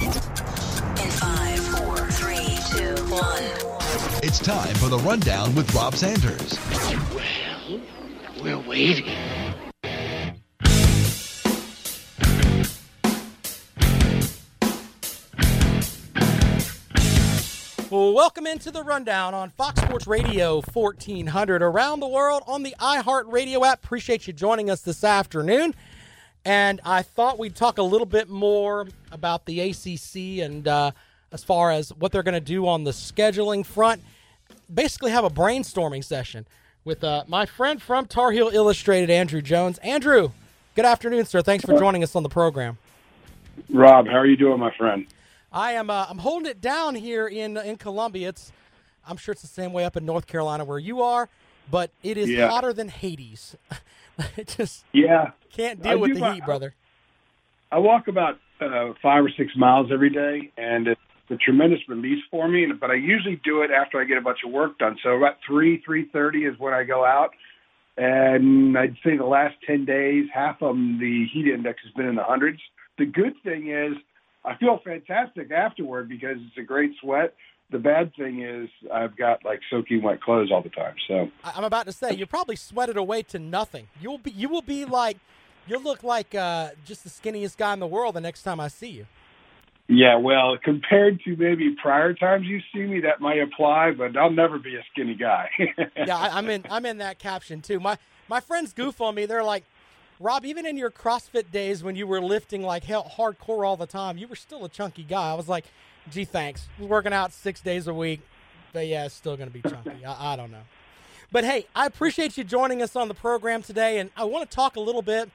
In five, four, three, two, one. It's time for the rundown with Rob Sanders. Well, we're waiting. Welcome into the rundown on Fox Sports Radio 1400 around the world on the iHeartRadio app. Appreciate you joining us this afternoon. And I thought we'd talk a little bit more about the ACC and uh, as far as what they're going to do on the scheduling front. Basically, have a brainstorming session with uh, my friend from Tar Heel Illustrated, Andrew Jones. Andrew, good afternoon, sir. Thanks for joining us on the program. Rob, how are you doing, my friend? I am. Uh, I'm holding it down here in in Columbia. It's. I'm sure it's the same way up in North Carolina where you are, but it is Yeah. hotter than Hades. it just Yeah, can't I deal with the my- heat, brother. I walk about uh, five or six miles every day, and it's a tremendous release for me. But I usually do it after I get a bunch of work done. So about three, three thirty is when I go out, and I'd say the last ten days, half of them, the heat index has been in the hundreds. The good thing is, I feel fantastic afterward because it's a great sweat. The bad thing is, I've got like soaking wet clothes all the time. So I'm about to say you probably sweated away to nothing. You'll be. You will be like. You'll look like uh, just the skinniest guy in the world the next time I see you. Yeah, well, compared to maybe prior times you see me, that might apply, but I'll never be a skinny guy. yeah, I, I'm in. I'm in that caption too. My my friends goof on me. They're like, Rob, even in your CrossFit days when you were lifting like hell, hardcore all the time, you were still a chunky guy. I was like, gee, thanks. I was working out six days a week, but yeah, it's still gonna be chunky. I, I don't know. But hey, I appreciate you joining us on the program today, and I want to talk a little bit.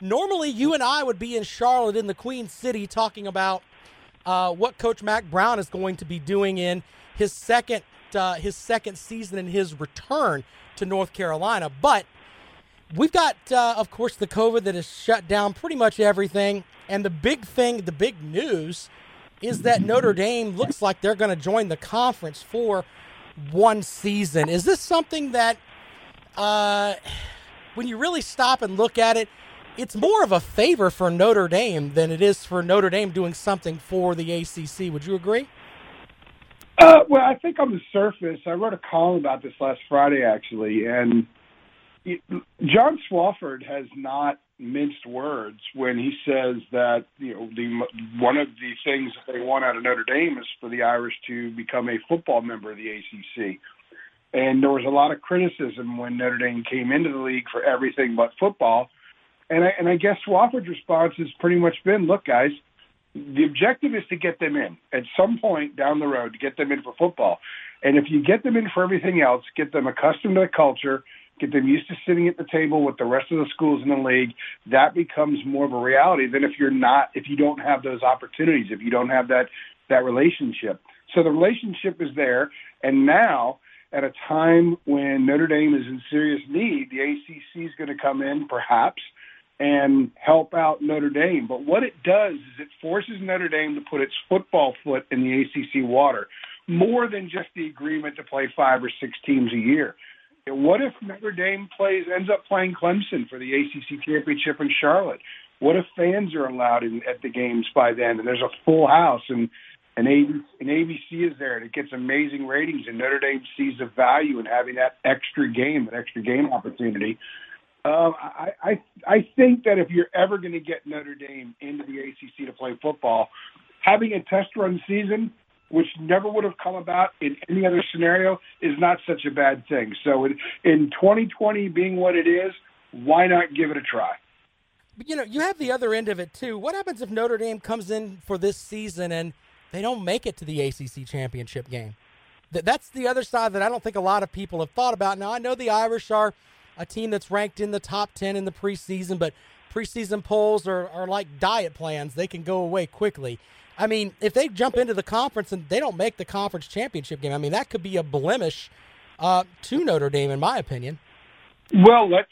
Normally, you and I would be in Charlotte in the Queen City talking about uh, what Coach Mack Brown is going to be doing in his second uh, his second season and his return to North Carolina. But we've got, uh, of course, the COVID that has shut down pretty much everything. And the big thing, the big news, is that Notre Dame looks like they're going to join the conference for one season. Is this something that, uh, when you really stop and look at it, it's more of a favor for Notre Dame than it is for Notre Dame doing something for the ACC. Would you agree? uh, well, I think on the surface, I wrote a column about this last Friday, actually, and it, John Swofford has not minced words when he says that you know the one of the things that they want out of Notre Dame is for the Irish to become a football member of the ACC. And there was a lot of criticism when Notre Dame came into the league for everything but football. And I, and I guess Swofford's response has pretty much been, look, guys, the objective is to get them in at some point down the road to get them in for football. And if you get them in for everything else, get them accustomed to the culture, get them used to sitting at the table with the rest of the schools in the league, that becomes more of a reality than if you're not if you don't have those opportunities, if you don't have that that relationship. So the relationship is there and now at a time when Notre Dame is in serious need, the ACC is going to come in perhaps and help out Notre Dame. But what it does is it forces Notre Dame to put its football foot in the ACC water more than just the agreement to play five or six teams a year. What if Notre Dame plays ends up playing Clemson for the ACC championship in Charlotte? What if fans are allowed in, at the games by then and there's a full house and and ABC, is there and it gets amazing ratings and Notre Dame sees the value in having that extra game, that extra game opportunity. Um, I, I I think that if you're ever going to get Notre Dame into the ACC to play football, having a test run season, which never would have come about in any other scenario, is not such a bad thing. So in, in 2020 being what it is, why not give it a try? But you know, you have the other end of it too. What happens if Notre Dame comes in for this season and they don't make it to the ACC championship game? That that's the other side that I don't think a lot of people have thought about. Now I know the Irish are a team that's ranked in the top 10 in the preseason, but preseason polls are, are like diet plans; they can go away quickly. I mean, if they jump into the conference and they don't make the conference championship game, I mean that could be a blemish uh, to Notre Dame, in my opinion. Well, let's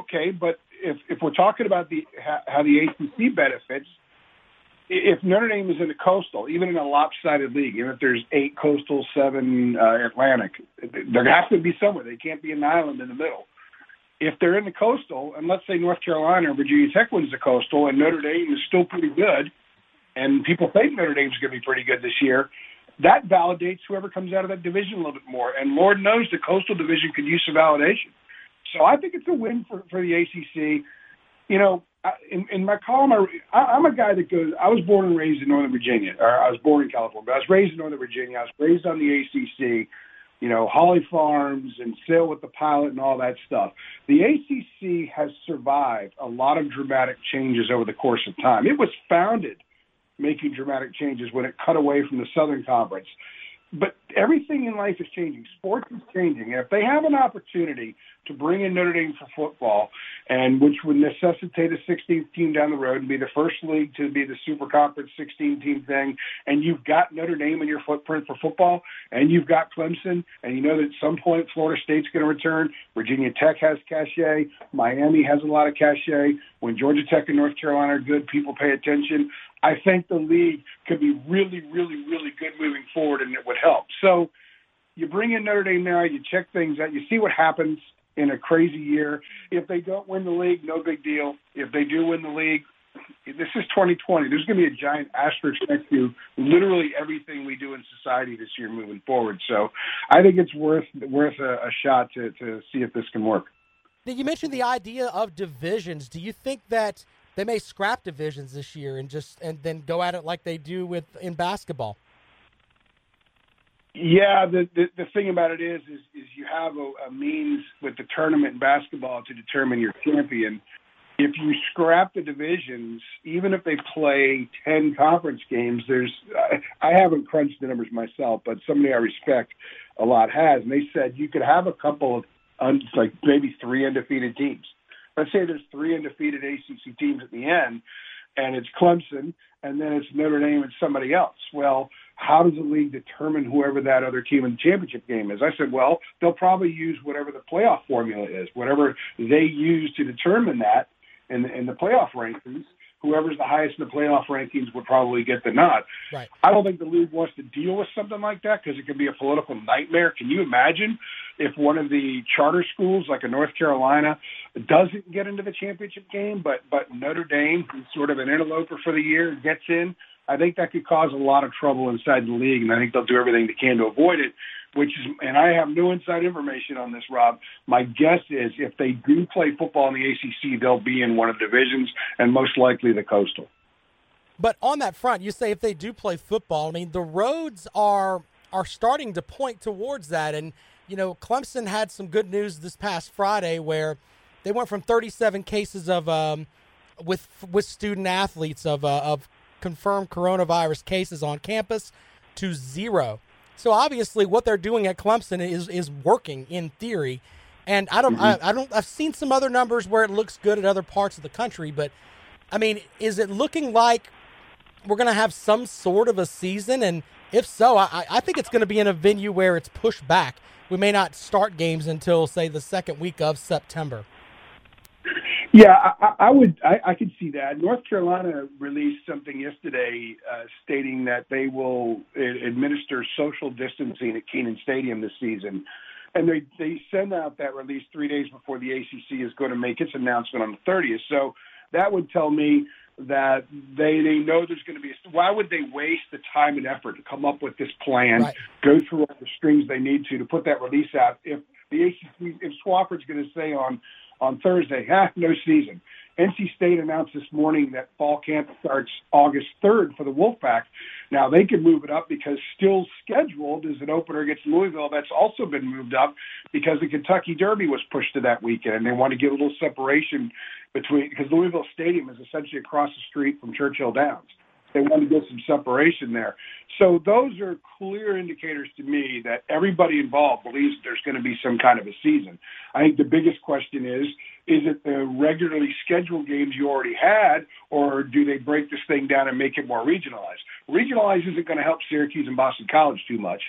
okay, but if if we're talking about the how, the ACC benefits, if Notre Dame is in the coastal, even in a lopsided league, even if there's eight coastal, seven uh, Atlantic, there has to be somewhere. They can't be an island in the middle. If they're in the coastal, and let's say North Carolina or Virginia Tech wins the coastal, and Notre Dame is still pretty good, and people think Notre Dame's going to be pretty good this year, that validates whoever comes out of that division a little bit more. And Lord knows the coastal division could use some validation. So I think it's a win for, for the ACC. You know, in, in my column, I, I'm a guy that goes. I was born and raised in Northern Virginia, or I was born in California, but I was raised in Northern Virginia. I was raised on the ACC. You know, Holly Farms and Sail with the Pilot and all that stuff. The ACC has survived a lot of dramatic changes over the course of time. It was founded making dramatic changes when it cut away from the Southern Conference but everything in life is changing. Sports is changing. And if they have an opportunity to bring in Notre Dame for football, and which would necessitate a 16th team down the road and be the first league to be the Super Conference 16 team thing, and you've got Notre Dame in your footprint for football, and you've got Clemson, and you know that at some point Florida State's going to return, Virginia Tech has cachet, Miami has a lot of cachet. When Georgia Tech and North Carolina are good, people pay attention. I think the league could be really, really, really good moving forward, and it would help. So you bring in Notre Dame now, you check things out, you see what happens in a crazy year. If they don't win the league, no big deal. If they do win the league, this is 2020. There's going to be a giant asterisk next to literally everything we do in society this year moving forward. So I think it's worth worth a, a shot to to see if this can work. You mentioned the idea of divisions. Do you think that they may scrap divisions this year and just and then go at it like they do with in basketball? Yeah, the, the the thing about it is, is is you have a, a means with the tournament in basketball to determine your champion. If you scrap the divisions, even if they play ten conference games, there's I, I haven't crunched the numbers myself, but somebody I respect a lot has, and they said you could have a couple of un, like maybe three undefeated teams. Let's say there's three undefeated ACC teams at the end, and it's Clemson, and then it's Notre Dame and somebody else. Well, how does the league determine whoever that other team in the championship game is? I said, well, they'll probably use whatever the playoff formula is, whatever they use to determine that in the, in the playoff rankings. Whoever's the highest in the playoff rankings would probably get the nod. Right. I don't think the league wants to deal with something like that because it could be a political nightmare. Can you imagine if one of the charter schools, like a North Carolina, doesn't get into the championship game, but but Notre Dame, who's sort of an interloper for the year, gets in? I think that could cause a lot of trouble inside the league, and I think they'll do everything they can to avoid it. Which is, and I have no inside information on this, Rob. My guess is if they do play football in the ACC, they'll be in one of the divisions, and most likely the Coastal. But on that front, you say if they do play football, I mean the roads are are starting to point towards that, and you know Clemson had some good news this past Friday where they went from 37 cases of um, with with student athletes of uh, of confirmed coronavirus cases on campus to zero. So obviously, what they're doing at Clemson is is working in theory. And I don't, mm-hmm. I, I don't, I've seen some other numbers where it looks good at other parts of the country, but I mean, is it looking like we're going to have some sort of a season? And if so, I, I think it's going to be in a venue where it's pushed back. We may not start games until, say, the second week of September. Yeah, I, I would. I, I could see that. North Carolina released something yesterday uh, stating that they will uh, administer social distancing at Kenan Stadium this season, and they they send out that release three days before the ACC is going to make its announcement on the 30th. So that would tell me that they they know there's going to be. A, why would they waste the time and effort to come up with this plan, right. go through all the strings they need to to put that release out if the ACC if Swofford's going to say on on Thursday. Ha, ah, no season. NC State announced this morning that fall camp starts August 3rd for the Wolfpack. Now they could move it up because still scheduled is an opener against Louisville. That's also been moved up because the Kentucky Derby was pushed to that weekend, and they want to give a little separation between because Louisville Stadium is essentially across the street from Churchill Downs. They want to get some separation there. So those are clear indicators to me that everybody involved believes there's going to be some kind of a season. I think the biggest question is, is it the regularly scheduled games you already had, or do they break this thing down and make it more regionalized? Regionalized isn't going to help Syracuse and Boston College too much.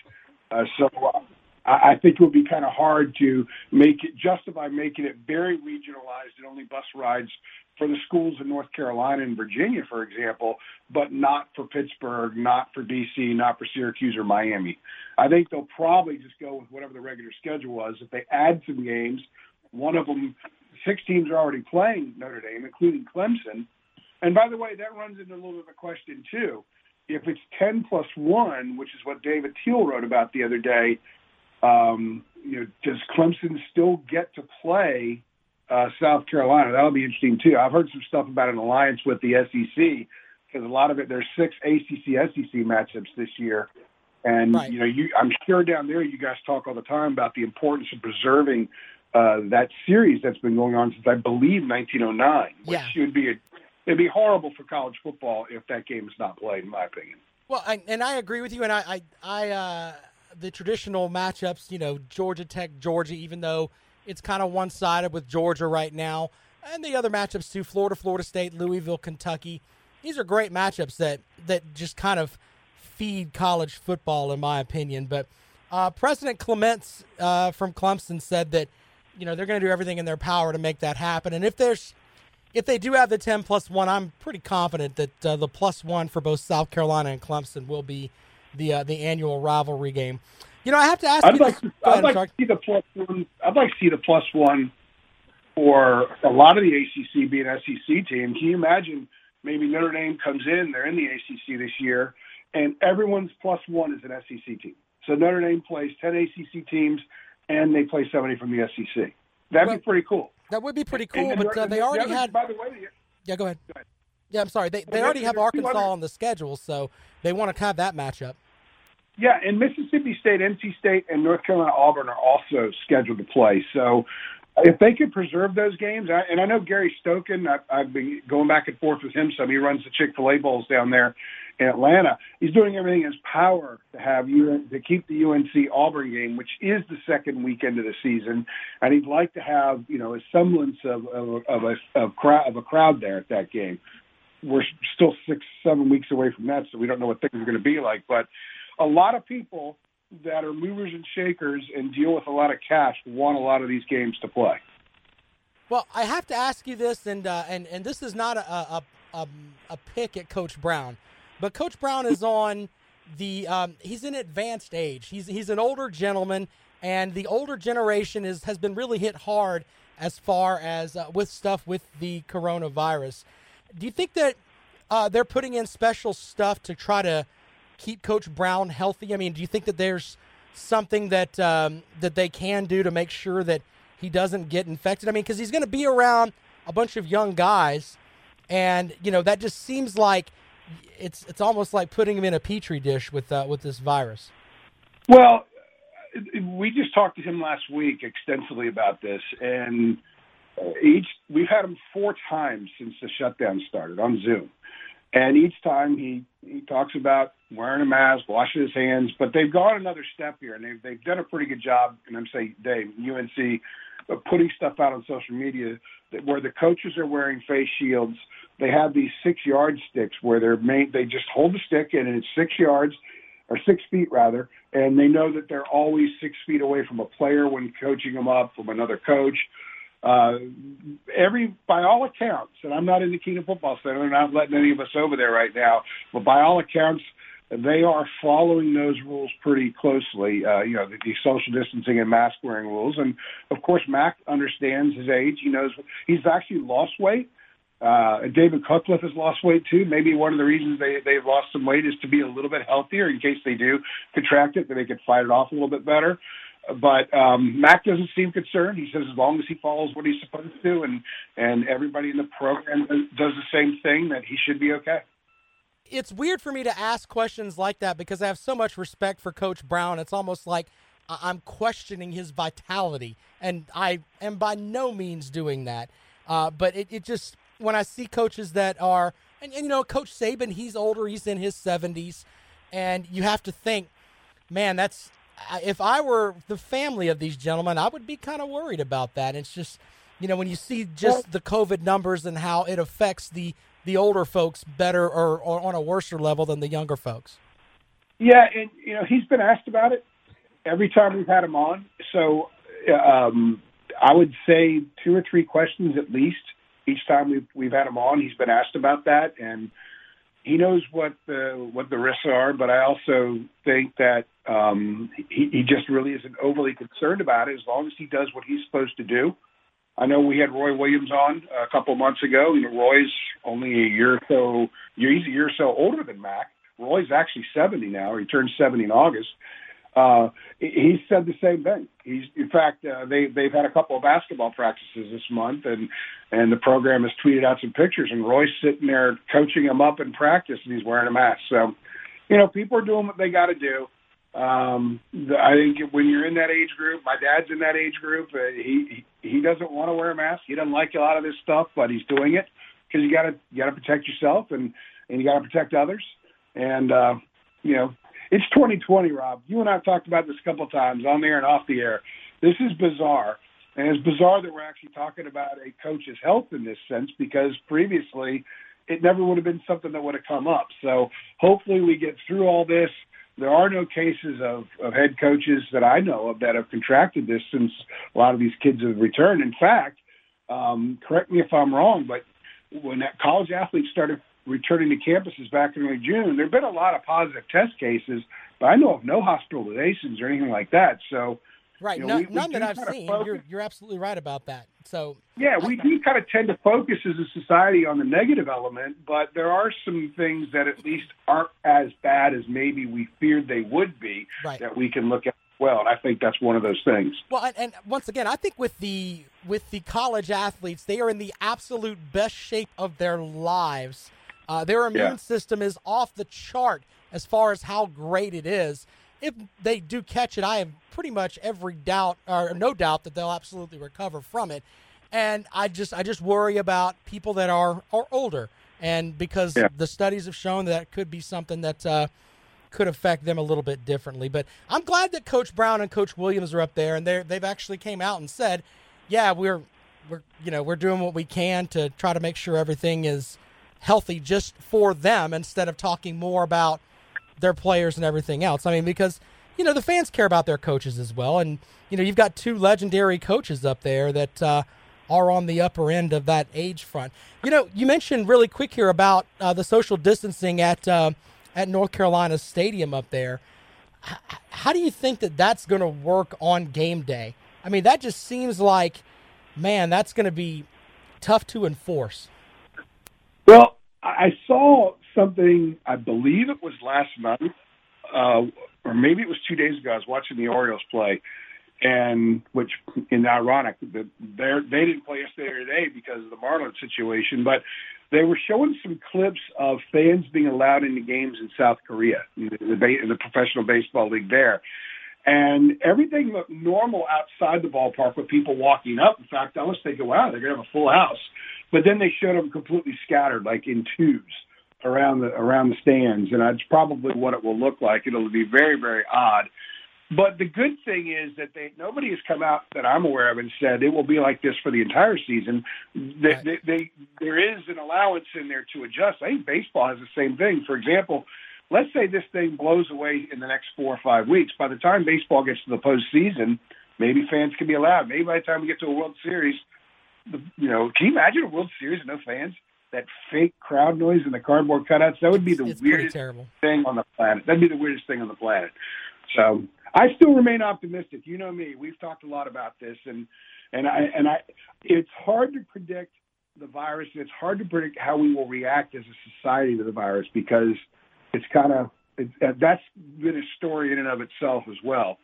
Uh, so uh, I, think it would be kind of hard to make it justify making it very regionalized and only bus rides for the schools in North Carolina and Virginia, for example, but not for Pittsburgh, not for DC, not for Syracuse or Miami. I think they'll probably just go with whatever the regular schedule was. If they add some games, one of them, six teams are already playing Notre Dame, including Clemson. And by the way, that runs into a little bit of a question too. If it's 10 plus one, which is what David Teel wrote about the other day, um, you know, does Clemson still get to play uh, South Carolina. That'll be interesting too. I've heard some stuff about an alliance with the SEC because a lot of it there's six ACC SEC matchups this year, and Right. you know you I'm sure down there you guys talk all the time about the importance of preserving uh, that series that's been going on since I believe 1909, which Yeah. would be a, it'd be horrible for college football if that game is not played, in my opinion. Well, I, and I agree with you. And I, I, I uh, the traditional matchups, you know, Georgia Tech, Georgia, even though it's kind of one sided with Georgia right now, and the other matchups too, Florida, Florida State, Louisville, Kentucky. These are great matchups that that just kind of feed college football, in my opinion. But uh, President Clements uh, from Clemson said that you know they're going to do everything in their power to make that happen. And if there's if they do have the 10 plus 1, I'm pretty confident that uh, the plus 1 for both South Carolina and Clemson will be the uh, the annual rivalry game. You know, I have to ask I'd you like to, I'd like to see the plus one. I'd like to see the plus one for a lot of the ACC being an SEC team. Can you imagine? Maybe Notre Dame comes in, they're in the ACC this year, and everyone's plus one is an SEC team. So Notre Dame plays ten ACC teams, and they play somebody from the SEC. That'd Well, be pretty cool. That would be pretty cool, And- but uh, and they the already other- had. By the way, Yeah, go ahead. Go ahead. Yeah, I'm sorry. They they already have Arkansas on the schedule, so they want to have that matchup. Yeah, and Mississippi State, NC State, and North Carolina Auburn are also scheduled to play. So if they could preserve those games, I, and I know Gary Stokan, I, I've been going back and forth with him some. He runs the Chick Fil A bowls down there in Atlanta. He's doing everything in his power to have UN, to keep the UNC Auburn game, which is the second weekend of the season, and he'd like to have you know a semblance of of, of a of crowd of a crowd there at that game. We're still six seven weeks away from that, so we don't know what things are going to be like, but a lot of people that are movers and shakers and deal with a lot of cash want a lot of these games to play. Well, I have to ask you this, and uh, and and this is not a a, a a pick at Coach Brown, but Coach Brown is on the um, he's in advanced age. He's he's an older gentleman, and the older generation is has been really hit hard as far as uh, with stuff with the coronavirus. Do you think that uh, they're putting in special stuff to try to keep Coach Brown healthy? I mean, do you think that there's something that um, that they can do to make sure that he doesn't get infected? I mean, because he's going to be around a bunch of young guys, and you know that just seems like it's it's almost like putting him in a petri dish with uh, with this virus. Well, we just talked to him last week extensively about this, and uh, each we've had him four times since the shutdown started on Zoom, and each time he he talks about wearing a mask, washing his hands, but they've gone another step here, and they've they've done a pretty good job. And I'm saying, Dave, UNC, of uh, putting stuff out on social media that where the coaches are wearing face shields. They have these six yard sticks where they're made. They just hold the stick and it's six yards or six feet rather, and they know that they're always six feet away from a player when coaching them up from another coach. Uh, every by all accounts, and I'm not in the Kenan Football Center, I'm not letting any of us over there right now, but by all accounts, they are following those rules pretty closely. Uh, you know, the, the social distancing and mask wearing rules, and of course, Mack understands his age. He knows he's actually lost weight. Uh, and David Cutcliffe has lost weight too. Maybe one of the reasons they they've lost some weight is to be a little bit healthier in case they do contract it, that they could fight it off a little bit better. But um, Mack doesn't seem concerned. He says as long as he follows what he's supposed to, and and everybody in the program does the same thing, that he should be okay. It's weird for me to ask questions like that because I have so much respect for Coach Brown. It's almost like I'm questioning his vitality, and I am by no means doing that. Uh, but it, it just when I see coaches that are And, and you know, Coach Saban, he's older. He's in his 70s, and you have to think, man, that's if I were the family of these gentlemen, I would be kind of worried about that. It's just, you know, when you see just the COVID numbers and how it affects the the older folks better or, or on a worser level than the younger folks. Yeah, and you know he's been asked about it every time we've had him on. So um, I would say two or three questions at least each time we've we've had him on. He's been asked about that, and he knows what the what the risks are. But I also think that um, he, he just really isn't overly concerned about it as long as he does what he's supposed to do. I know we had Roy Williams on a couple months ago. You know, Roy's only a year or so. He's a year or so older than Mack. Roy's actually 70 now. He turned 70 in August. Uh, he said the same thing. He's, in fact, uh, they they've had a couple of basketball practices this month, and and the program has tweeted out some pictures, and Roy's sitting there coaching him up in practice, and he's wearing a mask. So, you know, people are doing what they got to do. Um, I think when you're in that age group, my dad's in that age group. Uh, he he he doesn't want to wear a mask. He doesn't like a lot of this stuff, but he's doing it because you got to you got to protect yourself and and you got to protect others. And uh, you know, it's 2020, Rob. You and I have talked about this a couple of times on the air and off the air. This is bizarre. And it's bizarre that we're actually talking about a coach's health in this sense because previously it never would have been something that would have come up. So hopefully we get through all this. There are no cases of, of head coaches that I know of that have contracted this since a lot of these kids have returned. In fact, um, correct me if I'm wrong, but when that college athletes started returning to campuses back in early June, there have been a lot of positive test cases, but I know of no hospitalizations or anything like that. So, Right, you know, no, we, we none that I've seen. Focus. You're, you're absolutely right about that. So yeah, we do kind of tend to focus as a society on the negative element, but there are some things that at least aren't as bad as maybe we feared they would be Right. that we can look at well. And I think that's one of those things. Well, and, and once again, I think with the with the college athletes, they are in the absolute best shape of their lives. Uh, their immune Yeah. system is off the chart as far as how great it is. If they do catch it, I have pretty much every doubt or no doubt that they'll absolutely recover from it. And I just I just worry about people that are are older, and because Yeah. the studies have shown that it could be something that. Uh, could affect them a little bit differently. But I'm glad that Coach Brown and Coach Williams are up there, and they they've actually came out and said, "Yeah, we're we're you know we're doing what we can to try to make sure everything is healthy just for them instead of talking more about their players and everything else." I mean, because you know the fans care about their coaches as well, and you know you've got two legendary coaches up there that. Uh, are on the upper end of that age front. You know, you mentioned really quick here about uh, the social distancing at uh, at North Carolina Stadium up there. H- how do you think that that's going to work on game day? I mean, that just seems like, man, that's going to be tough to enforce. Well, I saw something. I believe it was last night, uh, or maybe it was two days ago. I was watching the Orioles play, and which is ironic that they they didn't play yesterday or today because of the Marlins situation, but they were showing some clips of fans being allowed into games in South Korea, in the, in the professional baseball league there. And everything looked normal outside the ballpark with people walking up. In fact, I was thinking, wow, they're going to have a full house. But then they showed them completely scattered, like in tubes around the around the stands, and that's probably what it will look like. It'll be very, very odd. But the good thing is that they nobody has come out that I'm aware of and said it will be like this for the entire season. They, Right. they, they, there is an allowance in there to adjust. I think baseball has the same thing. For example, let's say this thing blows away in the next four or five weeks. By the time baseball gets to the postseason, maybe fans can be allowed. Maybe by the time we get to a World Series, the, you know, can you imagine a World Series with no fans? That fake crowd noise and the cardboard cutouts, that would be the it's weirdest terrible. thing on the planet. That'd be the weirdest thing on the planet. So I still remain optimistic. You know me. We've talked a lot about this, and and I and I. It's hard to predict the virus. and It's hard to predict how we will react as a society to the virus because it's kind of it, that's been a story in and of itself as well.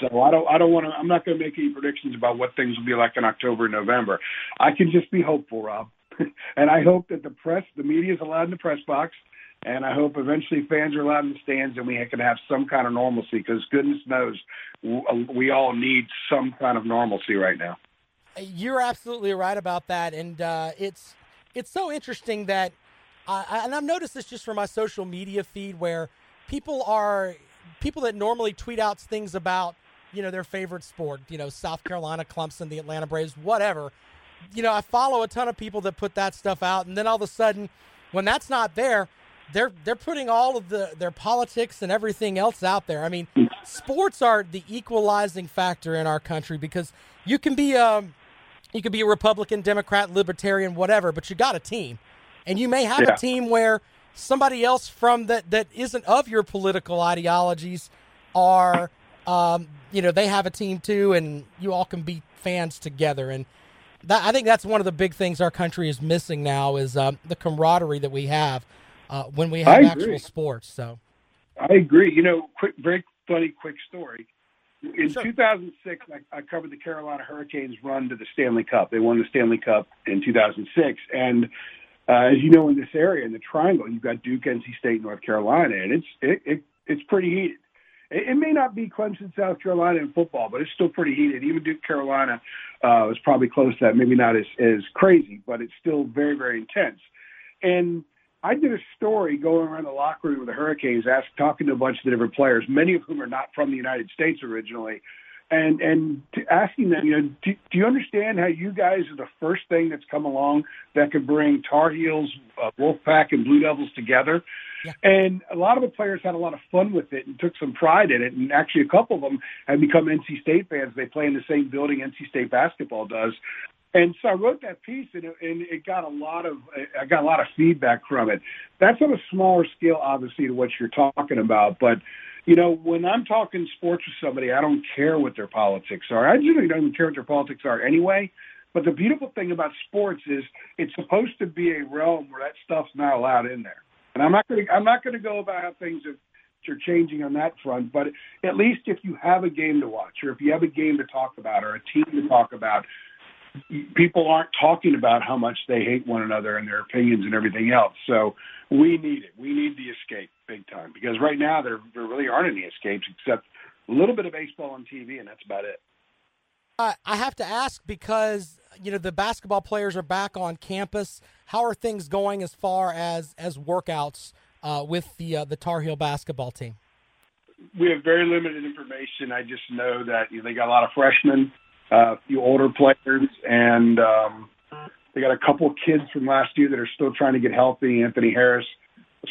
So I don't I don't want to. I'm not going to make any predictions about what things will be like in October and November. I can just be hopeful, Rob, and I hope that the press, the media is allowed in the press box. And I hope eventually fans are allowed in the stands and we can have some kind of normalcy because goodness knows uh, we all need some kind of normalcy right now. You're absolutely right about that, and uh, it's it's so interesting that I, and I've noticed this just from my social media feed where people are people that normally tweet out things about you know their favorite sport, you know South Carolina, Clemson, the Atlanta Braves, whatever. You know, I follow a ton of people that put that stuff out, and then all of a sudden, when that's not there, they're they're putting all of the their politics and everything else out there. I mean, sports are the equalizing factor in our country because you can be um you can be a Republican, Democrat, Libertarian, whatever, but you got a team, and you may have Yeah. a team where somebody else from that that isn't of your political ideologies are um you know they have a team too, and you all can be fans together and. That, I think that's one of the big things our country is missing now is um, the camaraderie that we have uh, when we have actual sports. So I agree. You know, quick, very funny, quick story. In Sure. 2006, I, I covered the Carolina Hurricanes' run to the Stanley Cup. They won the Stanley Cup in 2006, and uh, as you know, in this area, in the Triangle, you've got Duke, NC State, North Carolina, and it's it, it it's pretty heated. It, it may not be Clemson, South Carolina in football, but it's still pretty heated. Even Duke, Carolina uh, was probably close to that. Maybe not as as crazy, but it's still very very intense. And I did a story going around the locker room with the Hurricanes, ask, talking to a bunch of the different players, many of whom are not from the United States originally, and and to asking them, you know, do, do you understand how you guys are the first thing that's come along that could bring Tar Heels, uh, Wolfpack, and Blue Devils together? Yeah. And a lot of the players had a lot of fun with it and took some pride in it. And actually, a couple of them have become NC State fans. They play in the same building NC State basketball does. And so I wrote that piece, and it, and it got a lot of I got a lot of feedback from it. That's on a smaller scale, obviously, to what you're talking about. But you know, when I'm talking sports with somebody, I don't care what their politics are. I generally don't even care what their politics are anyway. But the beautiful thing about sports is it's supposed to be a realm where that stuff's not allowed in there. And I'm not going to I'm not going to go about how things are are changing on that front. But at least if you have a game to watch, or if you have a game to talk about, or a team to talk about, people aren't talking about how much they hate one another and their opinions and everything else. So we need it. We need the escape big time because right now there there really aren't any escapes except a little bit of baseball on TV, and that's about it. Uh, I have to ask because you know the basketball players are back on campus. How are things going as far as as workouts uh, with the uh, the Tar Heel basketball team? we have very limited information. I just know that you know, they got a lot of freshmen, uh, a few older players, and um, they got a couple kids from last year that are still trying to get healthy. Anthony Harris,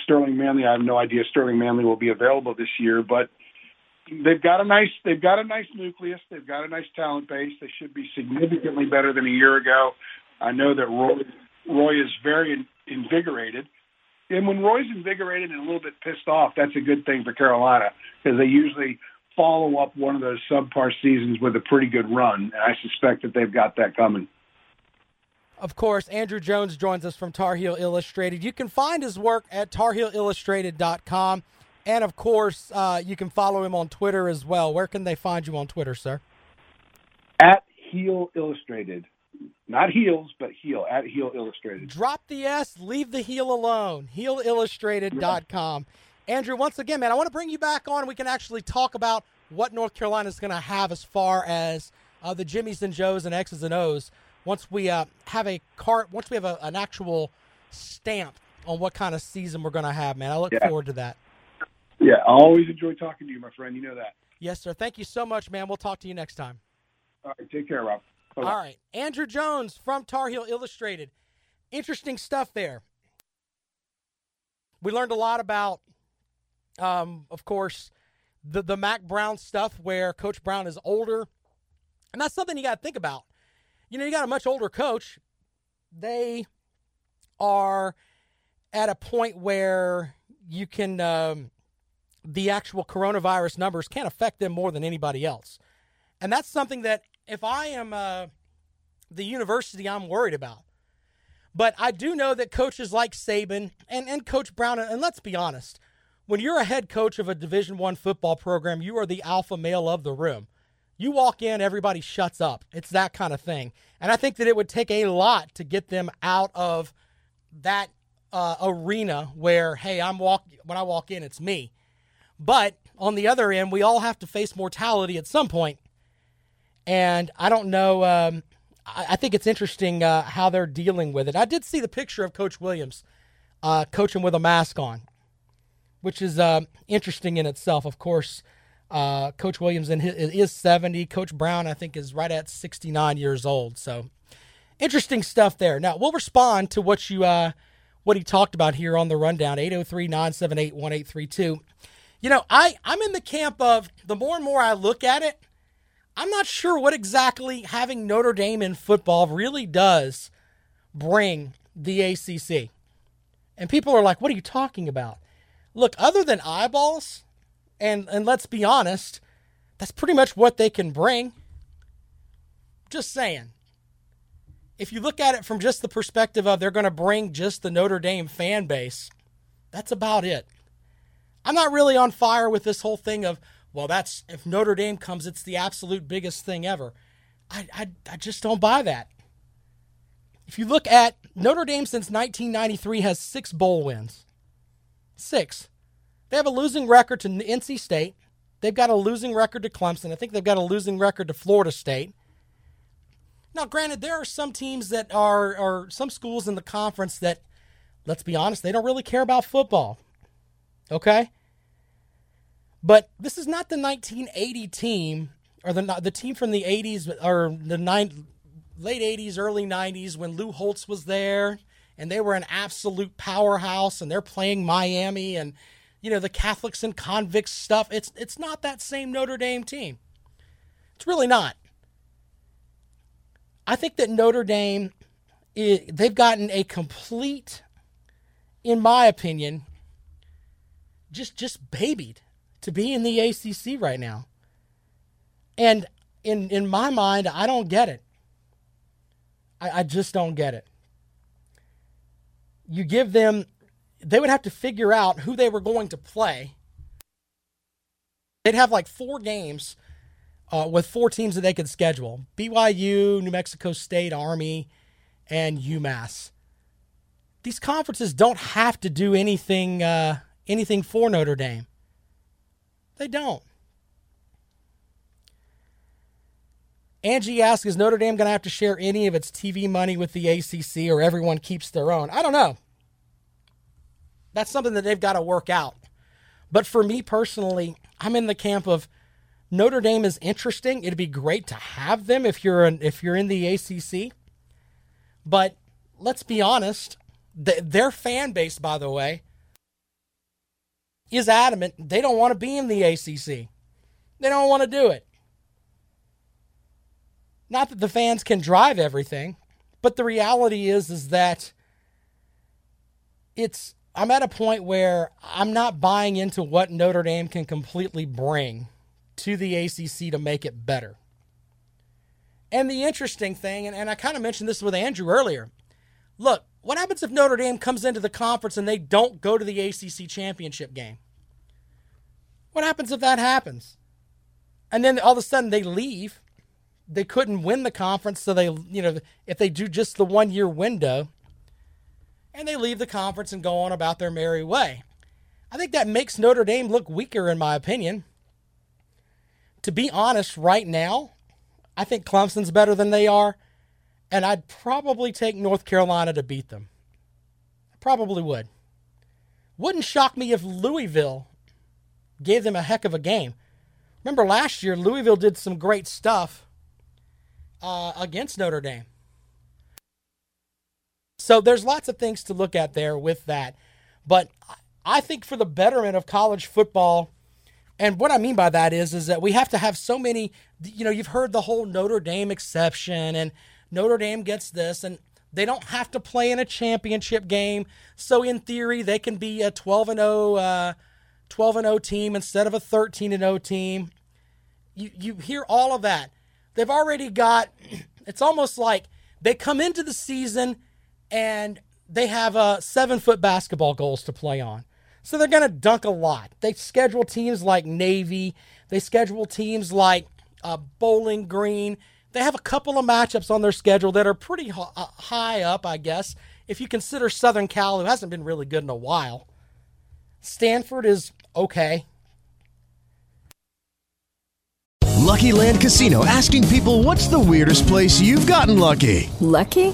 Sterling Manley. I have no idea Sterling Manley will be available this year, but they've got a nice they've got a nice nucleus. They've got a nice talent base. They should be significantly better than a year ago. I know that Roy Roy is very invigorated. And when Roy's invigorated and a little bit pissed off, that's a good thing for Carolina because they usually follow up one of those subpar seasons with a pretty good run. And I suspect that they've got that coming. Of course, Andrew Jones joins us from Tar Heel Illustrated. You can find his work at tarheelillustrated.com. And of course, uh, you can follow him on Twitter as well. Where can they find you on Twitter, sir? At Heel Illustrated. Not heels, but heel. At Heel Illustrated. Drop the S, leave the heel alone. Heelillustrated.com. Andrew, once again, man, I want to bring you back on. We can actually talk about what North Carolina is going to have as far as uh, the Jimmies and Joes and X's and O's. Once we uh, have a cart, once we have a, an actual stamp on what kind of season we're going to have, man. I look Yeah. forward to that. Yeah, I always enjoy talking to you, my friend. You know that. Yes, sir. Thank you so much, man. We'll talk to you next time. All right, take care, Rob. All right. Andrew Jones from Tar Heel Illustrated. Interesting stuff there. We learned a lot about, um, of course, the, the Mack Brown stuff where Coach Brown is older. And that's something you got to think about. You know, you got a much older coach. They are at a point where you can, um, the actual coronavirus numbers can't affect them more than anybody else. And that's something that if I am uh, the university, I'm worried about. But I do know that coaches like Saban and, and Coach Brown, and let's be honest, when you're a head coach of a Division One football program, you are the alpha male of the room. You walk in, everybody shuts up. It's that kind of thing. And I think that it would take a lot to get them out of that uh, arena where, hey, I'm walk when I walk in, it's me. But on the other end, we all have to face mortality at some point. And I don't know. Um, I, I think it's interesting uh, how they're dealing with it. I did see the picture of Coach Williams uh, coaching with a mask on, which is uh, interesting in itself. Of course, uh, Coach Williams his, is 70. Coach Brown, I think, is right at 69 years old. So interesting stuff there. Now we'll respond to what you uh, what he talked about here on the rundown 803-978-1832. You know, I I'm in the camp of the more and more I look at it, I'm not sure what exactly having Notre Dame in football really does bring the ACC. And people are like, "What are you talking about?" Look, other than eyeballs, and and let's be honest, that's pretty much what they can bring. Just saying. If you look at it from just the perspective of they're going to bring just the Notre Dame fan base, that's about it. I'm not really on fire with this whole thing of, well, that's if Notre Dame comes, it's the absolute biggest thing ever. I, I, I just don't buy that. If you look at Notre Dame since 1993 has six bowl wins. Six. They have a losing record to NC State. They've got a losing record to Clemson. I think they've got a losing record to Florida State. Now, granted, there are some teams that are, or some schools in the conference that, let's be honest, they don't really care about football. Okay? But this is not the 1980 team or the the team from the 80s or the nine, late 80s, early 90s when Lou Holtz was there and they were an absolute powerhouse and they're playing Miami and you know the Catholics and convicts stuff. It's it's not that same Notre Dame team. It's really not. I think that Notre Dame they've gotten a complete in my opinion just just babied to be in the ACC right now. And in in my mind, I don't get it. I, I just don't get it. You give them, they would have to figure out who they were going to play. They'd have like four games uh, with four teams that they could schedule BYU, New Mexico State, Army, and UMass. These conferences don't have to do anything uh, anything for Notre Dame. They don't. Angie asks, is Notre Dame going to have to share any of its TV money with the ACC or everyone keeps their own? I don't know. That's something that they've got to work out. But for me personally, I'm in the camp of Notre Dame is interesting. It'd be great to have them if you're an, if you're in the ACC. But let's be honest, the, their fan base, by the way, is adamant they don't want to be in the ACC. They don't want to do it. Not that the fans can drive everything, but the reality is is that it's I'm at a point where I'm not buying into what Notre Dame can completely bring to the ACC to make it better. And the interesting thing, and, and I kind of mentioned this with Andrew earlier. Look, what happens if Notre Dame comes into the conference and they don't go to the ACC championship game? What happens if that happens? And then all of a sudden they leave. They couldn't win the conference, so they, you know, if they do just the one year window, and they leave the conference and go on about their merry way. I think that makes Notre Dame look weaker, in my opinion. To be honest, right now, I think Clemson's better than they are, and I'd probably take North Carolina to beat them. I probably would. Wouldn't shock me if Louisville gave them a heck of a game. Remember last year, Louisville did some great stuff uh, against Notre Dame. So there's lots of things to look at there with that. But I think for the betterment of college football, and what I mean by that is, is that we have to have so many. You know, you've heard the whole Notre Dame exception, and Notre Dame gets this, and they don't have to play in a championship game. So in theory, they can be a 12 and 0, uh, 12 and 0 team instead of a 13 and 0 team. You you hear all of that. They've already got. It's almost like they come into the season and they have uh, seven foot basketball goals to play on. So they're going to dunk a lot. They schedule teams like Navy. They schedule teams like uh, Bowling Green. They have a couple of matchups on their schedule that are pretty h- uh, high up, I guess, if you consider Southern Cal, who hasn't been really good in a while. Stanford is okay. Lucky Land Casino asking people what's the weirdest place you've gotten lucky? Lucky?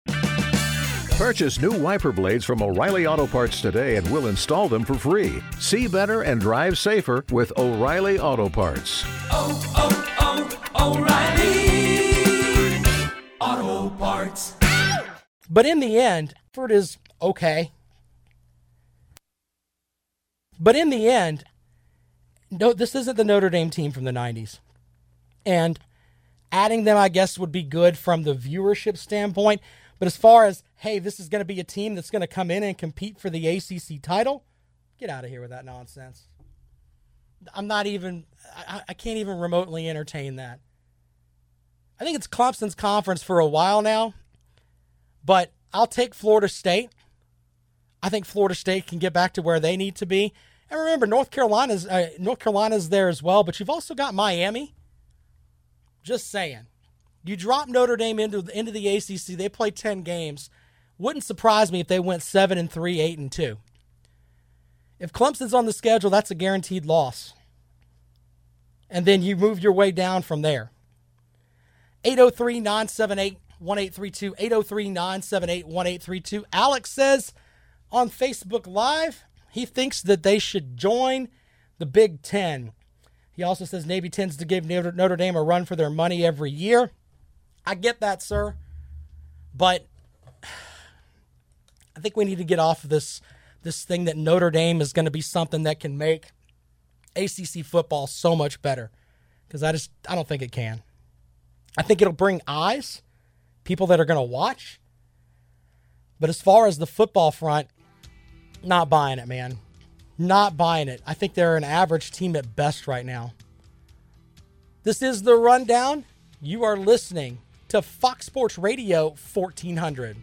Purchase new wiper blades from O'Reilly Auto Parts today and we'll install them for free. See better and drive safer with O'Reilly Auto Parts. Oh, oh, oh, O'Reilly Auto Parts. But in the end, Ford is okay. But in the end, no, this isn't the Notre Dame team from the 90s. And adding them, I guess, would be good from the viewership standpoint. But as far as, hey, this is going to be a team that's going to come in and compete for the ACC title, get out of here with that nonsense. I'm not even, I, I can't even remotely entertain that. I think it's Clemson's conference for a while now, but I'll take Florida State. I think Florida State can get back to where they need to be. And remember, North Carolina's uh, North Carolina's there as well, but you've also got Miami. Just saying. You drop Notre Dame into the, into the ACC. They play 10 games. Wouldn't surprise me if they went 7 and 3, 8 and 2. If Clemson's on the schedule, that's a guaranteed loss. And then you move your way down from there. 803-978 1832 803-978 1832. Alex says on Facebook Live, he thinks that they should join the Big 10. He also says Navy tends to give Notre Dame a run for their money every year. I get that, sir. But I think we need to get off of this this thing that Notre Dame is going to be something that can make ACC football so much better because I just I don't think it can. I think it'll bring eyes, people that are going to watch. But as far as the football front, not buying it, man. Not buying it. I think they're an average team at best right now. This is the rundown. You are listening to Fox Sports Radio 1400.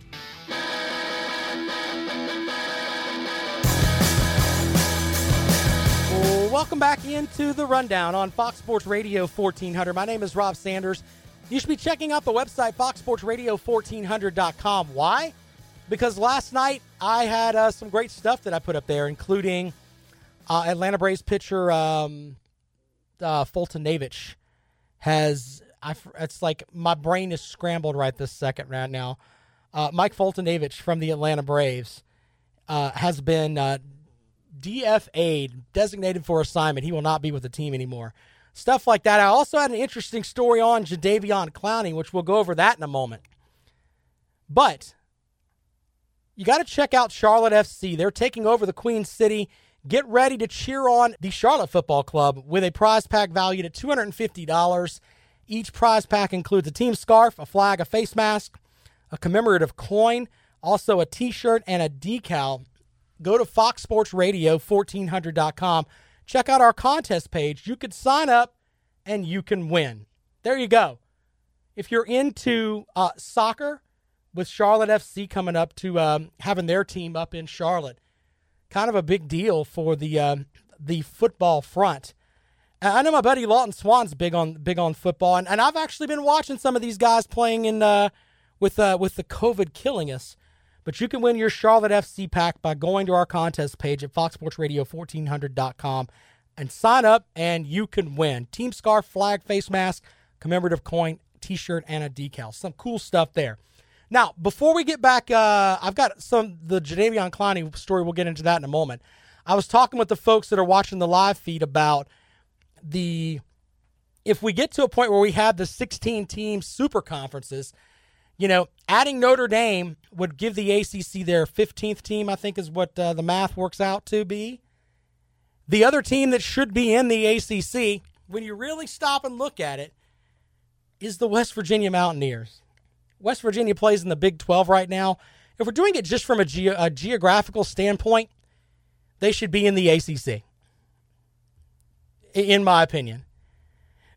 Welcome back into the rundown on Fox Sports Radio 1400. My name is Rob Sanders. You should be checking out the website foxsportsradio1400.com. Why? Because last night I had uh, some great stuff that I put up there, including uh, Atlanta Braves pitcher um, uh, Foltynewicz has I, it's like my brain is scrambled right this second right now. Uh, Mike Foltynewicz from the Atlanta Braves uh, has been uh, DFA'd, designated for assignment. He will not be with the team anymore. Stuff like that. I also had an interesting story on Jadeveon Clowney, which we'll go over that in a moment. But you got to check out Charlotte FC. They're taking over the Queen City. Get ready to cheer on the Charlotte Football Club with a prize pack valued at $250. Each prize pack includes a team scarf, a flag, a face mask, a commemorative coin, also a t shirt, and a decal. Go to foxsportsradio1400.com. Check out our contest page. You could sign up and you can win. There you go. If you're into uh, soccer, with Charlotte FC coming up to um, having their team up in Charlotte, kind of a big deal for the uh, the football front. I know my buddy Lawton Swan's big on big on football, and, and I've actually been watching some of these guys playing in uh, with uh, with the COVID killing us. But you can win your Charlotte FC pack by going to our contest page at foxsportsradio1400.com and sign up, and you can win team scarf, flag, face mask, commemorative coin, T-shirt, and a decal. Some cool stuff there. Now, before we get back, uh, I've got some the Jadeveon Clowney story. We'll get into that in a moment. I was talking with the folks that are watching the live feed about the if we get to a point where we have the 16 team super conferences, you know, adding Notre Dame would give the ACC their 15th team, I think is what uh, the math works out to be. The other team that should be in the ACC, when you really stop and look at it, is the West Virginia Mountaineers. West Virginia plays in the Big 12 right now. If we're doing it just from a, ge- a geographical standpoint, they should be in the ACC in my opinion.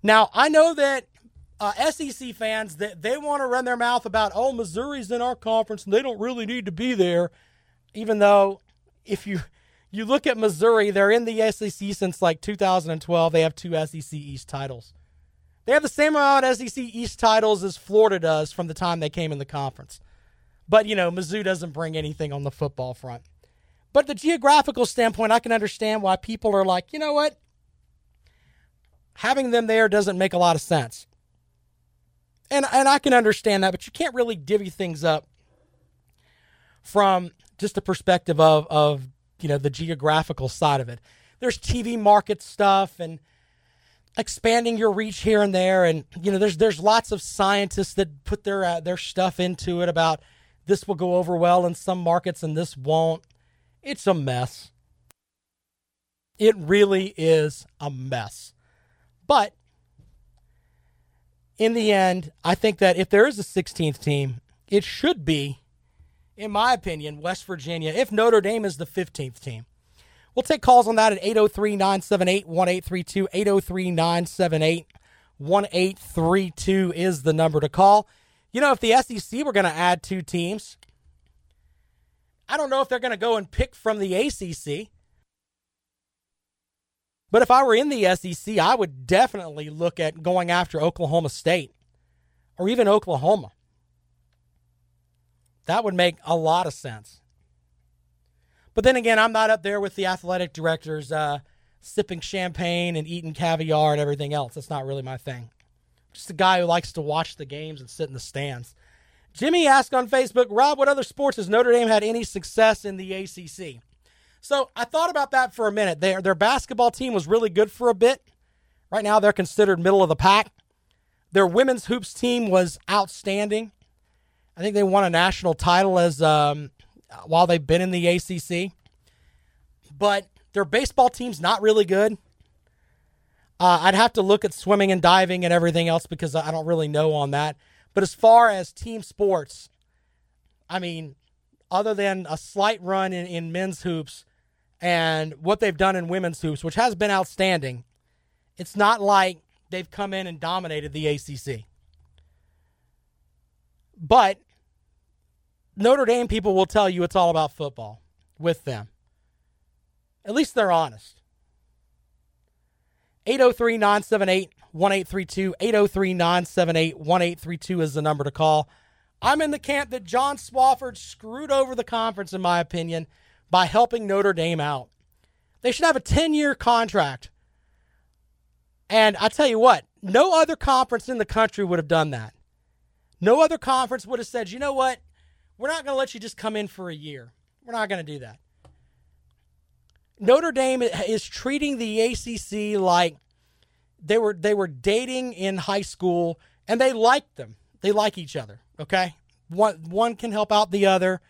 Now, I know that uh, SEC fans that they want to run their mouth about, oh, Missouri's in our conference and they don't really need to be there, even though if you You look at Missouri, they're in the SEC since like 2012. They have two SEC East titles. They have the same amount of SEC East titles as Florida does from the time they came in the conference. But, you know, Mizzou doesn't bring anything on the football front. But the geographical standpoint, I can understand why people are like, you know what? Having them there doesn't make a lot of sense. And, and I can understand that, but you can't really divvy things up from just the perspective of, of you know the geographical side of it. There's TV market stuff and expanding your reach here and there, and you know there's there's lots of scientists that put their uh, their stuff into it about this will go over well in some markets and this won't. It's a mess. It really is a mess. But in the end, I think that if there is a 16th team, it should be in my opinion, West Virginia, if Notre Dame is the 15th team. We'll take calls on that at 803 978 1832. 803 978 1832 is the number to call. You know, if the SEC were going to add two teams, I don't know if they're going to go and pick from the ACC. But if I were in the SEC, I would definitely look at going after Oklahoma State or even Oklahoma. That would make a lot of sense. But then again, I'm not up there with the athletic directors uh, sipping champagne and eating caviar and everything else. That's not really my thing. Just a guy who likes to watch the games and sit in the stands. Jimmy asked on Facebook, Rob, what other sports has Notre Dame had any success in the ACC? So I thought about that for a minute. Their, their basketball team was really good for a bit. Right now, they're considered middle of the pack. Their women's hoops team was outstanding. I think they won a national title as um, while they've been in the ACC. But their baseball team's not really good. Uh, I'd have to look at swimming and diving and everything else because I don't really know on that. But as far as team sports, I mean, other than a slight run in, in men's hoops and what they've done in women's hoops, which has been outstanding, it's not like they've come in and dominated the ACC. But Notre Dame people will tell you it's all about football with them. At least they're honest. 803 978 1832. 803 978 1832 is the number to call. I'm in the camp that John Swofford screwed over the conference, in my opinion, by helping Notre Dame out. They should have a 10 year contract. And I tell you what, no other conference in the country would have done that. No other conference would have said, you know what? We're not going to let you just come in for a year. We're not going to do that. Notre Dame is treating the ACC like they were they were dating in high school and they like them. They like each other, okay? One one can help out the other.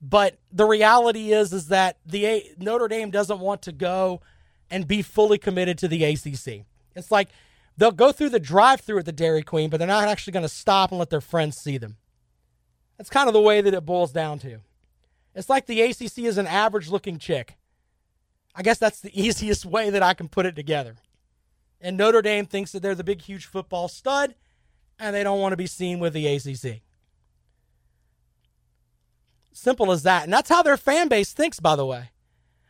But the reality is is that the a- Notre Dame doesn't want to go and be fully committed to the ACC. It's like They'll go through the drive through at the Dairy Queen, but they're not actually going to stop and let their friends see them. That's kind of the way that it boils down to. It's like the ACC is an average looking chick. I guess that's the easiest way that I can put it together. And Notre Dame thinks that they're the big, huge football stud, and they don't want to be seen with the ACC. Simple as that. And that's how their fan base thinks, by the way.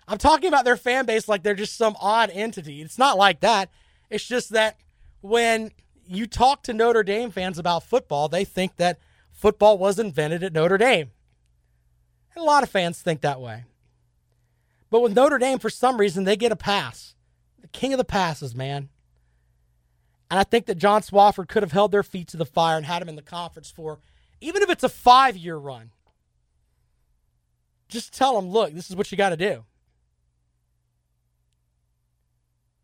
I'm talking about their fan base like they're just some odd entity. It's not like that. It's just that when you talk to Notre Dame fans about football, they think that football was invented at Notre Dame. And a lot of fans think that way. But with Notre Dame, for some reason, they get a pass. The king of the passes, man. And I think that John Swofford could have held their feet to the fire and had them in the conference for, even if it's a five year run. Just tell them, look, this is what you got to do.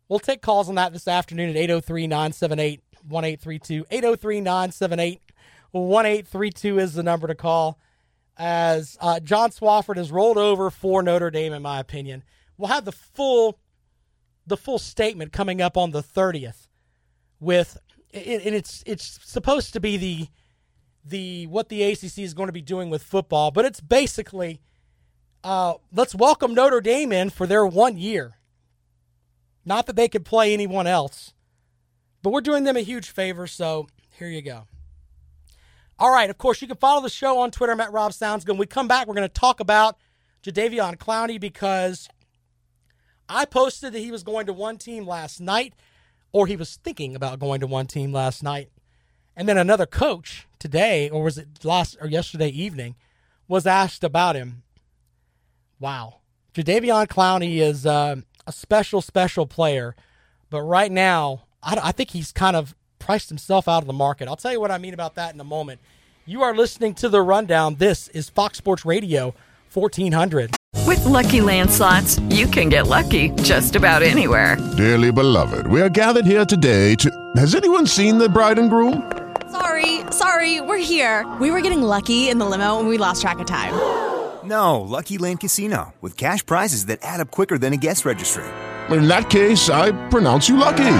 We'll take calls on that this afternoon at 803 978 1832. 803 978 1832 is the number to call. As uh, John Swofford has rolled over for Notre Dame, in my opinion. We'll have the full the full statement coming up on the 30th with and it's it's supposed to be the the what the ACC is going to be doing with football, but it's basically uh, let's welcome Notre Dame in for their one year. Not that they could play anyone else, but we're doing them a huge favor, so here you go. All right, of course, you can follow the show on Twitter. I'm at Rob Sounds. When we come back, we're going to talk about Jadeveon Clowney because I posted that he was going to one team last night, or he was thinking about going to one team last night. And then another coach today, or was it last or yesterday evening, was asked about him. Wow. Jadeveon Clowney is uh, a special, special player. But right now, I, I think he's kind of priced himself out of the market. I'll tell you what I mean about that in a moment. You are listening to the rundown. This is Fox Sports Radio 1400. With Lucky Land slots, you can get lucky just about anywhere. Dearly beloved, we are gathered here today to. Has anyone seen the bride and groom? Sorry, sorry, we're here. We were getting lucky in the limo and we lost track of time. No, Lucky Land Casino, with cash prizes that add up quicker than a guest registry. In that case, I pronounce you lucky.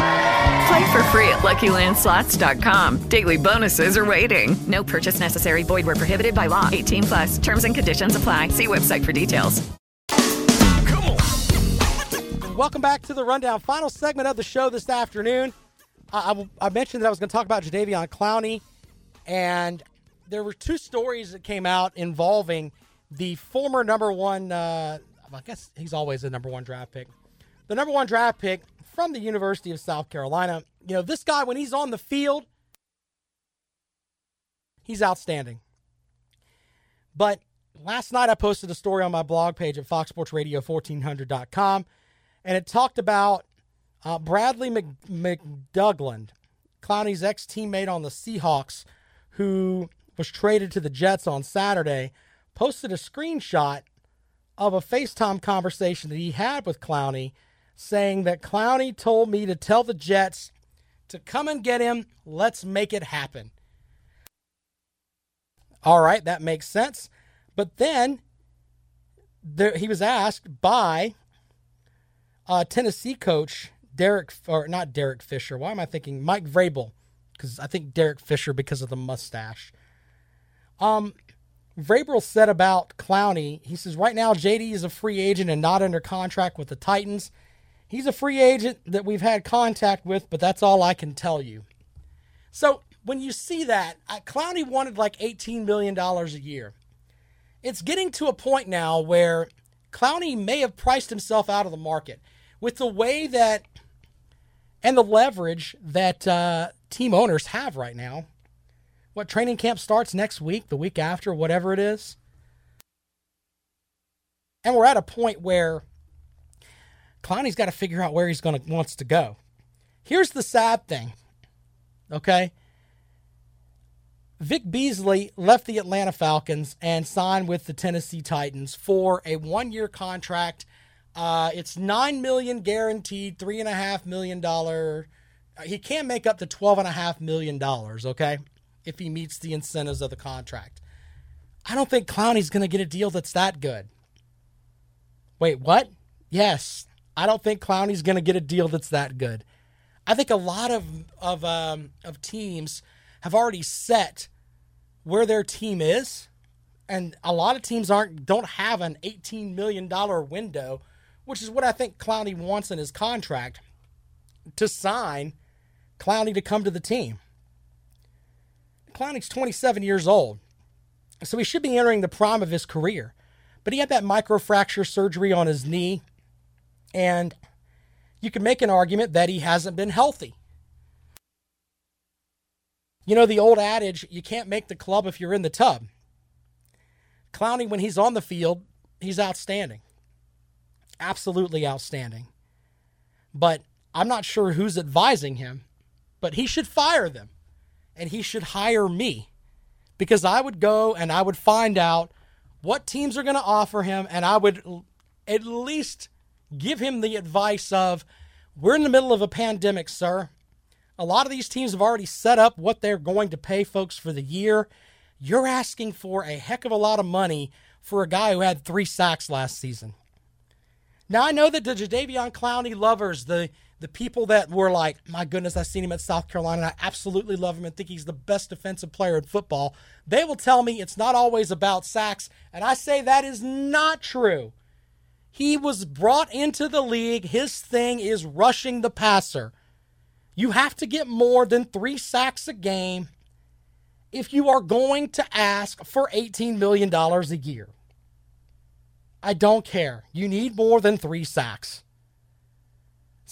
Play for free at LuckyLandSlots.com. Daily bonuses are waiting. No purchase necessary. Void where prohibited by law. 18 plus. Terms and conditions apply. See website for details. Come on. Welcome back to the rundown. Final segment of the show this afternoon. I, I, I mentioned that I was going to talk about Jadeveon Clowney, and there were two stories that came out involving the former number one. Uh, I guess he's always the number one draft pick. The number one draft pick from the University of South Carolina. You know, this guy, when he's on the field, he's outstanding. But last night I posted a story on my blog page at foxsportsradio1400.com, and it talked about uh, Bradley Mc, McDougald, Clowney's ex teammate on the Seahawks, who was traded to the Jets on Saturday, posted a screenshot of a FaceTime conversation that he had with Clowney saying that Clowney told me to tell the Jets to come and get him. Let's make it happen. All right, that makes sense. But then there, he was asked by uh, Tennessee coach Derek, or not Derek Fisher. Why am I thinking Mike Vrabel? Because I think Derek Fisher because of the mustache. Um, Vrabel said about Clowney, he says right now JD is a free agent and not under contract with the Titans. He's a free agent that we've had contact with, but that's all I can tell you. So when you see that, Clowney wanted like $18 million a year. It's getting to a point now where Clowney may have priced himself out of the market with the way that and the leverage that uh, team owners have right now. What training camp starts next week, the week after, whatever it is. And we're at a point where Clowney's got to figure out where he's going to wants to go. Here's the sad thing. Okay? Vic Beasley left the Atlanta Falcons and signed with the Tennessee Titans for a one-year contract. Uh, it's nine million guaranteed, three and a half million dollar. He can't make up to twelve and a half million dollars. Okay, if he meets the incentives of the contract. I don't think Clowney's going to get a deal that's that good. Wait, what? Yes, I don't think Clowney's going to get a deal that's that good. I think a lot of of um, of teams have already set where their team is, and a lot of teams aren't don't have an eighteen million dollar window, which is what I think Clowney wants in his contract to sign Clowney to come to the team. Clowney's 27 years old, so he should be entering the prime of his career. But he had that microfracture surgery on his knee and you can make an argument that he hasn't been healthy. You know, the old adage, you can't make the club if you're in the tub. Clowney, when he's on the field, he's outstanding. Absolutely outstanding. But I'm not sure who's advising him, but he should fire them and he should hire me because I would go and I would find out what teams are going to offer him and I would at least give him the advice of we're in the middle of a pandemic, sir. A lot of these teams have already set up what they're going to pay folks for the year. You're asking for a heck of a lot of money for a guy who had three sacks last season. Now I know that the Jadeveon Clowney lovers, the the people that were like, my goodness, I've seen him at South Carolina. And I absolutely love him and think he's the best defensive player in football. They will tell me it's not always about sacks, and I say that is not true. He was brought into the league. His thing is rushing the passer. You have to get more than three sacks a game if you are going to ask for $18 million a year. I don't care. You need more than three sacks.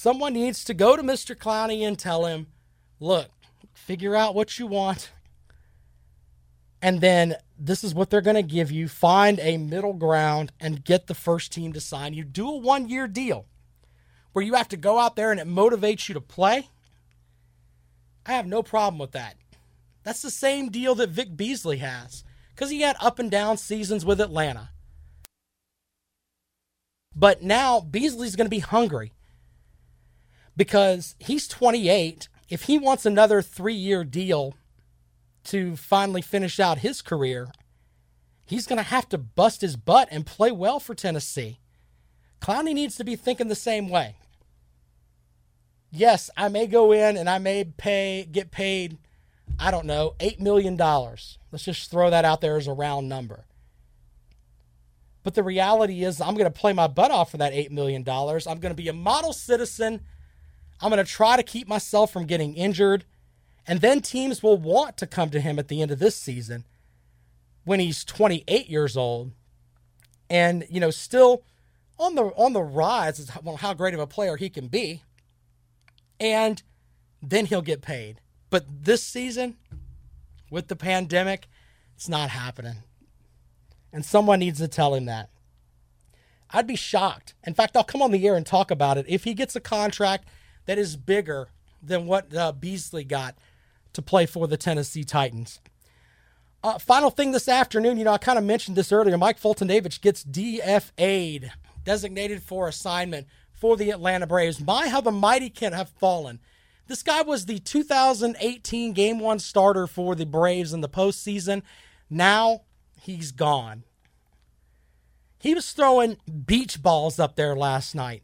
Someone needs to go to Mr. Clowney and tell him, look, figure out what you want. And then this is what they're going to give you. Find a middle ground and get the first team to sign you. Do a one year deal where you have to go out there and it motivates you to play. I have no problem with that. That's the same deal that Vic Beasley has because he had up and down seasons with Atlanta. But now Beasley's going to be hungry because he's 28. If he wants another three year deal to finally finish out his career, he's going to have to bust his butt and play well for Tennessee. Clowney needs to be thinking the same way. Yes, I may go in and I may pay get paid, I don't know, $8 million. Let's just throw that out there as a round number. But the reality is, I'm going to play my butt off for that $8 million. I'm going to be a model citizen. I'm going to try to keep myself from getting injured. And then teams will want to come to him at the end of this season when he's 28 years old and, you know, still on the on the rise is how great of a player he can be. And then he'll get paid. But this season with the pandemic, it's not happening. And someone needs to tell him that. I'd be shocked. In fact, I'll come on the air and talk about it. If he gets a contract that is bigger than what uh, Beasley got to play for the Tennessee Titans. Uh, final thing this afternoon, you know, I kind of mentioned this earlier. Mike Foltynewicz gets DFA'd, designated for assignment for the Atlanta Braves. My, how the mighty can have fallen. This guy was the 2018 Game 1 starter for the Braves in the postseason. Now he's gone. He was throwing beach balls up there last night.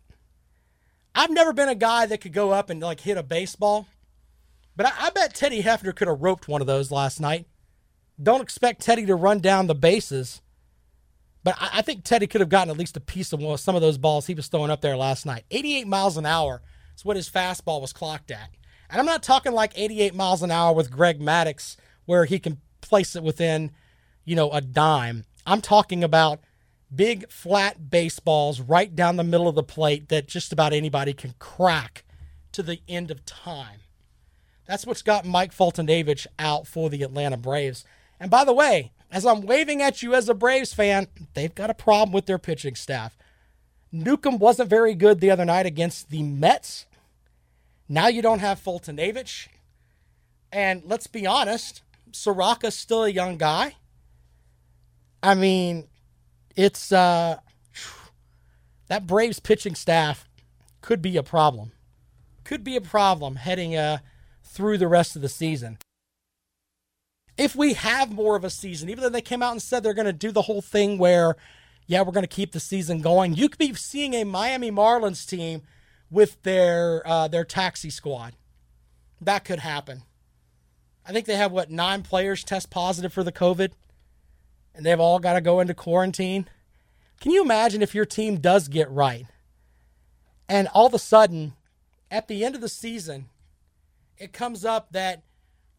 I've never been a guy that could go up and like hit a baseball, but I, I bet Teddy Hefner could have roped one of those last night. Don't expect Teddy to run down the bases, but I, I think Teddy could have gotten at least a piece of some of those balls he was throwing up there last night. 88 miles an hour is what his fastball was clocked at. And I'm not talking like 88 miles an hour with Greg Maddux, where he can place it within, you know, a dime. I'm talking about big flat baseballs right down the middle of the plate that just about anybody can crack to the end of time. That's what's got Mike Foltynewicz out for the Atlanta Braves. And by the way, as I'm waving at you as a Braves fan, they've got a problem with their pitching staff. Newcomb wasn't very good the other night against the Mets. Now you don't have Foltynewicz. And let's be honest, Soroka's still a young guy. I mean, it's uh that Braves pitching staff could be a problem. Could be a problem heading uh through the rest of the season. If we have more of a season, even though they came out and said they're going to do the whole thing where, yeah, we're going to keep the season going, you could be seeing a Miami Marlins team with their uh, their taxi squad. That could happen. I think they have what nine players test positive for the COVID and they've all got to go into quarantine. Can you imagine if your team does get right and all of a sudden at the end of the season, it comes up that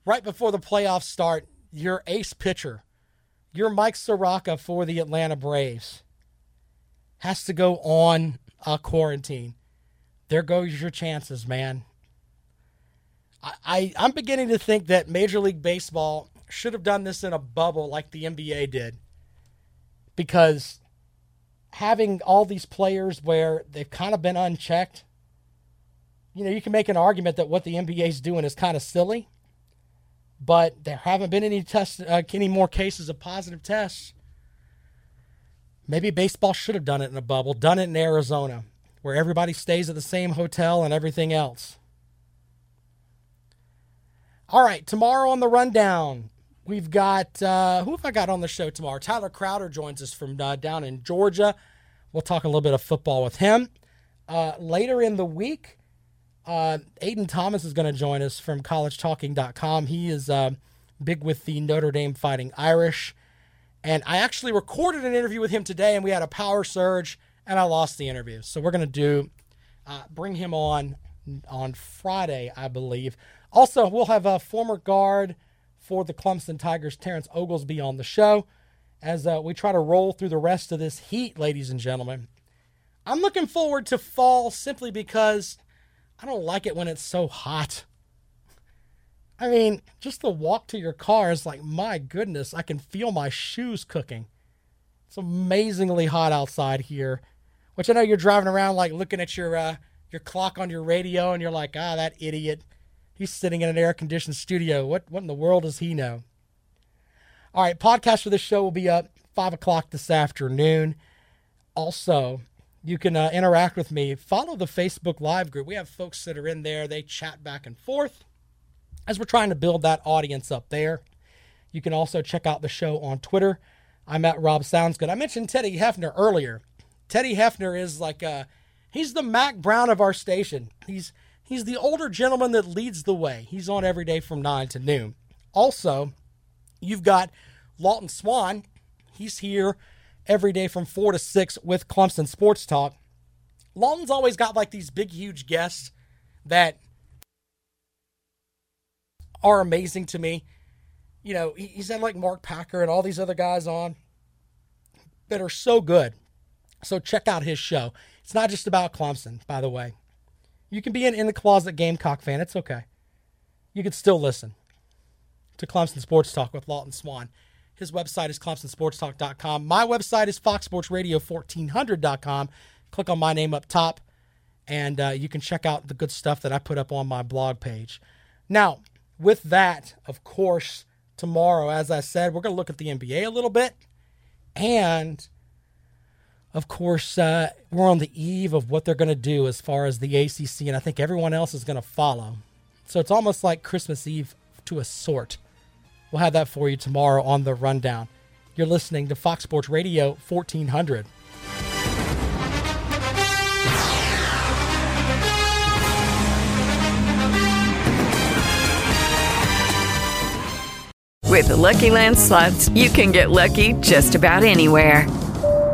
right before the playoffs start, your ace pitcher, your Mike Soroka for the Atlanta Braves, has to go on a quarantine. There goes your chances, man. I, I, I'm beginning to think that Major League Baseball should have done this in a bubble like the NBA did. Because having all these players where they've kind of been unchecked, you know, you can make an argument that what the NBA is doing is kind of silly, but there haven't been any tests, uh, any more cases of positive tests. Maybe baseball should have done it in a bubble, done it in Arizona, where everybody stays at the same hotel and everything else. All right, tomorrow on the rundown, We've got uh, who have I got on the show tomorrow? Tyler Crowder joins us from uh, down in Georgia. We'll talk a little bit of football with him. Uh, later in the week, uh, Aiden Thomas is going to join us from collegetalking.com. He is uh, big with the Notre Dame Fighting Irish. And I actually recorded an interview with him today, and we had a power surge, and I lost the interview. So we're going to do uh, bring him on on Friday, I believe. Also, we'll have a former guard for the Clemson Tigers, Terrence Oglesby, on the show as uh, we try to roll through the rest of this heat, ladies and gentlemen. I'm looking forward to fall simply because I don't like it when it's so hot. I mean, just the walk to your car is like, my goodness, I can feel my shoes cooking. It's amazingly hot outside here, which I know you're driving around like looking at your uh, your clock on your radio, and you're like, ah, that idiot. He's sitting in an air conditioned studio. What what in the world does he know? All right, podcast for this show will be up five o'clock this afternoon. Also, you can uh, interact with me. Follow the Facebook Live group. We have folks that are in there. They chat back and forth as we're trying to build that audience up there. You can also check out the show on Twitter. I'm at Rob Sounds Good. I mentioned Teddy Hefner earlier. Teddy Hefner is like uh he's the Mack Brown of our station. He's he's the older gentleman that leads the way. He's on every day from nine to noon. Also, you've got Lawton Swan. He's here every day from four to six with Clemson Sports Talk. Lawton's always got like these big, huge guests that are amazing to me. You know, he's had like Mark Packer and all these other guys on that are so good. So check out his show. It's not just about Clemson, by the way. You can be an in the closet Gamecock fan. It's okay. You can still listen to Clemson Sports Talk with Lawton Swan. His website is clemsonsportstalk.com. My website is foxsportsradio1400.com. Click on my name up top, and uh, you can check out the good stuff that I put up on my blog page. Now, with that, of course, tomorrow, as I said, we're going to look at the NBA a little bit. And, of course, uh, we're on the eve of what they're going to do as far as the ACC, and I think everyone else is going to follow. So it's almost like Christmas Eve to a sort. We'll have that for you tomorrow on the rundown. You're listening to Fox Sports Radio 1400. With the Lucky Land slots, you can get lucky just about anywhere.